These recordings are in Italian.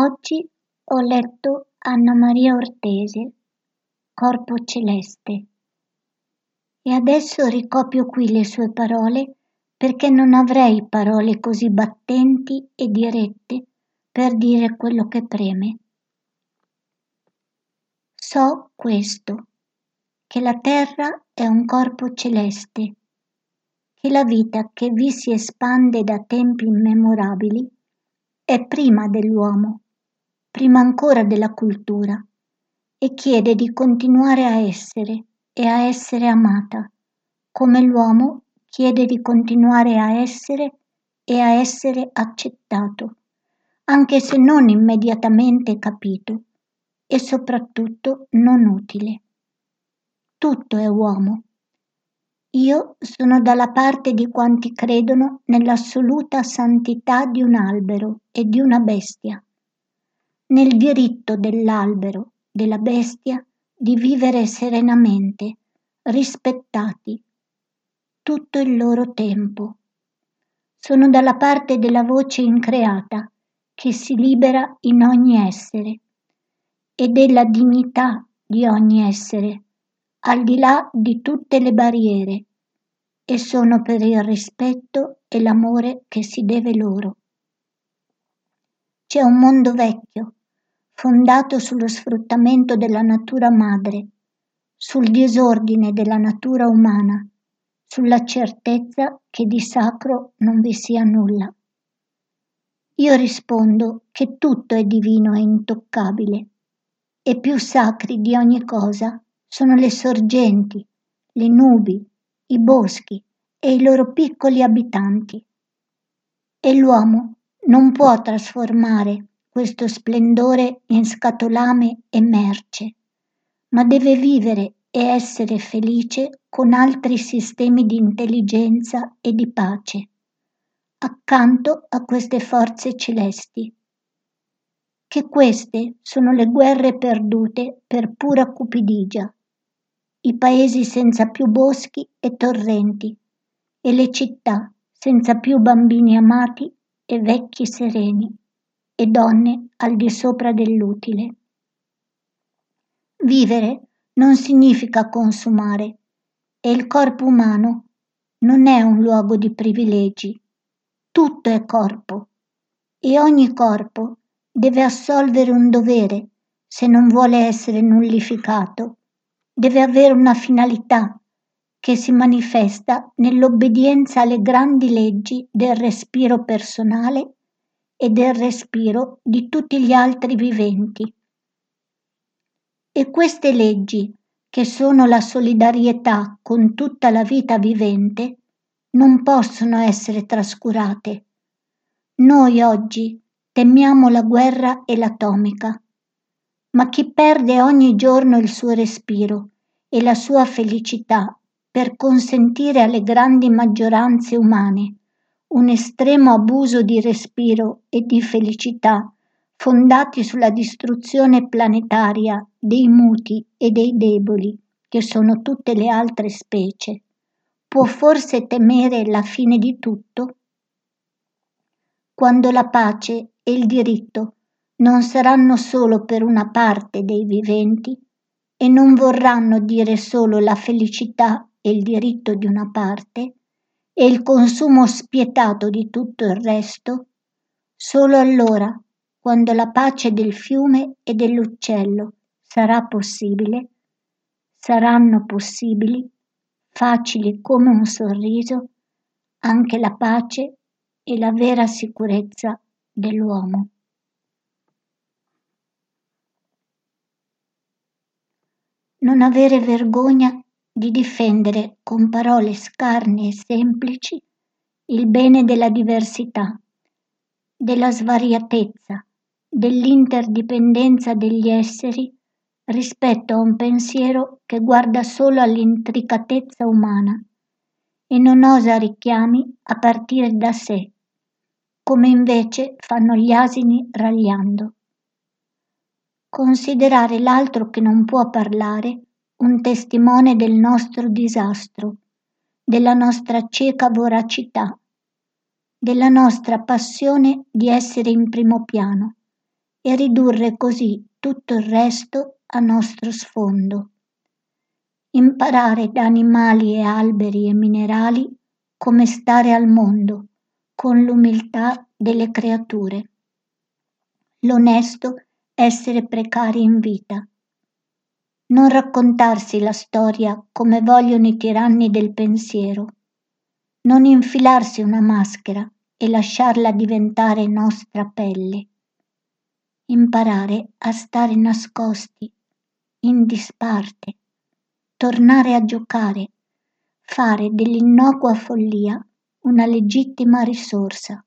Oggi ho letto Anna Maria Ortese, Corpo celeste, e adesso ricopio qui le sue parole perché non avrei parole così battenti e dirette per dire quello che preme. So questo, che la terra è un corpo celeste, che la vita che vi si espande da tempi immemorabili è prima dell'uomo, prima ancora della cultura, e chiede di continuare a essere e a essere amata, come l'uomo chiede di continuare a essere e a essere accettato, anche se non immediatamente capito e soprattutto non utile. Tutto è uomo. Io sono dalla parte di quanti credono nell'assoluta santità di un albero e di una bestia, nel diritto dell'albero, della bestia, di vivere serenamente, rispettati, tutto il loro tempo. Sono dalla parte della voce increata che si libera in ogni essere e della dignità di ogni essere, al di là di tutte le barriere, e sono per il rispetto e l'amore che si deve loro. C'è un mondo vecchio, fondato sullo sfruttamento della natura madre, sul disordine della natura umana, sulla certezza che di sacro non vi sia nulla. Io rispondo che tutto è divino e intoccabile, e più sacri di ogni cosa sono le sorgenti, le nubi, i boschi e i loro piccoli abitanti. E l'uomo non può trasformare questo splendore in scatolame e merce, ma deve vivere e essere felice con altri sistemi di intelligenza e di pace, accanto a queste forze celesti. Che queste sono le guerre perdute per pura cupidigia, i paesi senza più boschi e torrenti, e le città senza più bambini amati e vecchi sereni e donne al di sopra dell'utile. Vivere non significa consumare e il corpo umano non è un luogo di privilegi. Tutto è corpo e ogni corpo deve assolvere un dovere se non vuole essere nullificato. Deve avere una finalità che si manifesta nell'obbedienza alle grandi leggi del respiro personale e del respiro di tutti gli altri viventi. E queste leggi, che sono la solidarietà con tutta la vita vivente, non possono essere trascurate. Noi oggi temiamo la guerra e l'atomica, ma chi perde ogni giorno il suo respiro e la sua felicità per consentire alle grandi maggioranze umane un estremo abuso di respiro e di felicità fondati sulla distruzione planetaria dei muti e dei deboli, che sono tutte le altre specie, può forse temere la fine di tutto? Quando la pace e il diritto non saranno solo per una parte dei viventi e non vorranno dire solo la felicità e il diritto di una parte e il consumo spietato di tutto il resto, solo allora, quando la pace del fiume e dell'uccello sarà possibile, saranno possibili, facili come un sorriso, anche la pace e la vera sicurezza dell'uomo. Non avere vergogna di difendere con parole scarne e semplici il bene della diversità, della svariatezza, dell'interdipendenza degli esseri rispetto a un pensiero che guarda solo all'intricatezza umana e non osa richiami a partire da sé, come invece fanno gli asini ragliando. Considerare l'altro che non può parlare un testimone del nostro disastro, della nostra cieca voracità, della nostra passione di essere in primo piano e ridurre così tutto il resto a nostro sfondo. Imparare da animali e alberi e minerali come stare al mondo con l'umiltà delle creature. L'onesto essere precari in vita. Non raccontarsi la storia come vogliono i tiranni del pensiero. Non infilarsi una maschera e lasciarla diventare nostra pelle. Imparare a stare nascosti, in disparte, tornare a giocare, fare dell'innocua follia una legittima risorsa.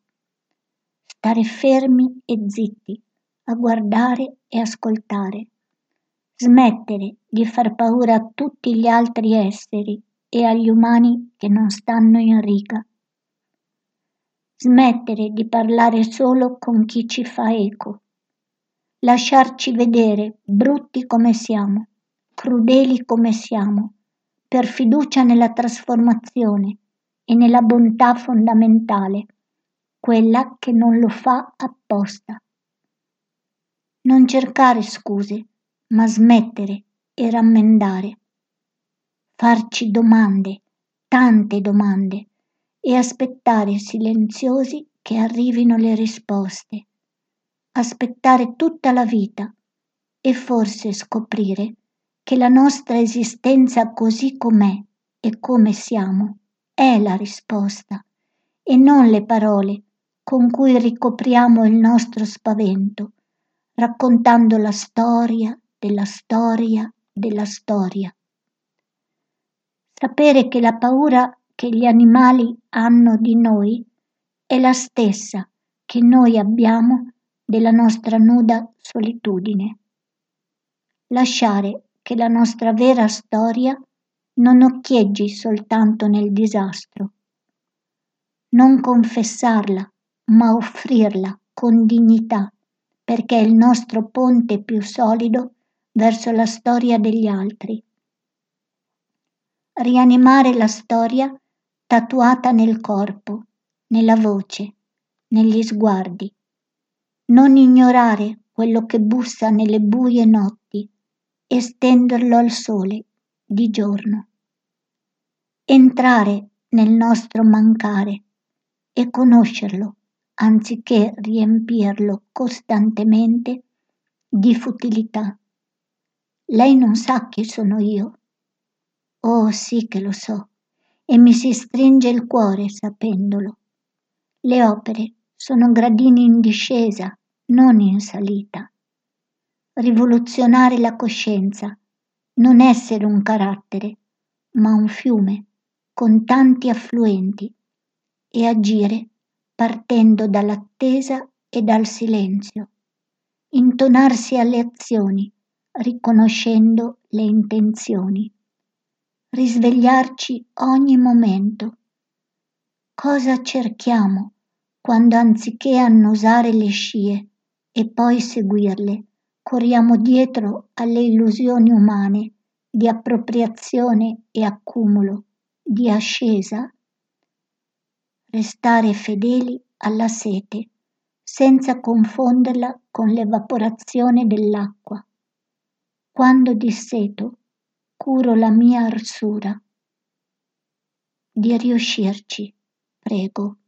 Stare fermi e zitti, a guardare e ascoltare. Smettere di far paura a tutti gli altri esseri e agli umani che non stanno in riga. Smettere di parlare solo con chi ci fa eco. Lasciarci vedere brutti come siamo, crudeli come siamo, per fiducia nella trasformazione e nella bontà fondamentale, quella che non lo fa apposta. Non cercare scuse, ma smettere e rammendare. Farci domande, tante domande, e aspettare silenziosi che arrivino le risposte. Aspettare tutta la vita e forse scoprire che la nostra esistenza così com'è e come siamo è la risposta e non le parole con cui ricopriamo il nostro spavento, raccontando la storia della storia della storia. Sapere che la paura che gli animali hanno di noi è la stessa che noi abbiamo della nostra nuda solitudine. Lasciare che la nostra vera storia non occhieggi soltanto nel disastro. Non confessarla, ma offrirla con dignità, perché è il nostro ponte più solido verso la storia degli altri. Rianimare la storia tatuata nel corpo, nella voce, negli sguardi. Non ignorare quello che bussa nelle buie notti e stenderlo al sole di giorno. Entrare nel nostro mancare e conoscerlo anziché riempirlo costantemente di futilità. Lei non sa chi sono io. Oh sì che lo so e mi si stringe il cuore sapendolo. Le opere sono gradini in discesa, non in salita. Rivoluzionare la coscienza, non essere un carattere, ma un fiume con tanti affluenti e agire partendo dall'attesa e dal silenzio. Intonarsi alle azioni, riconoscendo le intenzioni risvegliarci ogni momento. Cosa cerchiamo quando anziché annusare le scie e poi seguirle, corriamo dietro alle illusioni umane di appropriazione e accumulo, di ascesa? Restare fedeli alla sete, senza confonderla con l'evaporazione dell'acqua. Quando disseto, curo la mia arsura. Di riuscirci, prego.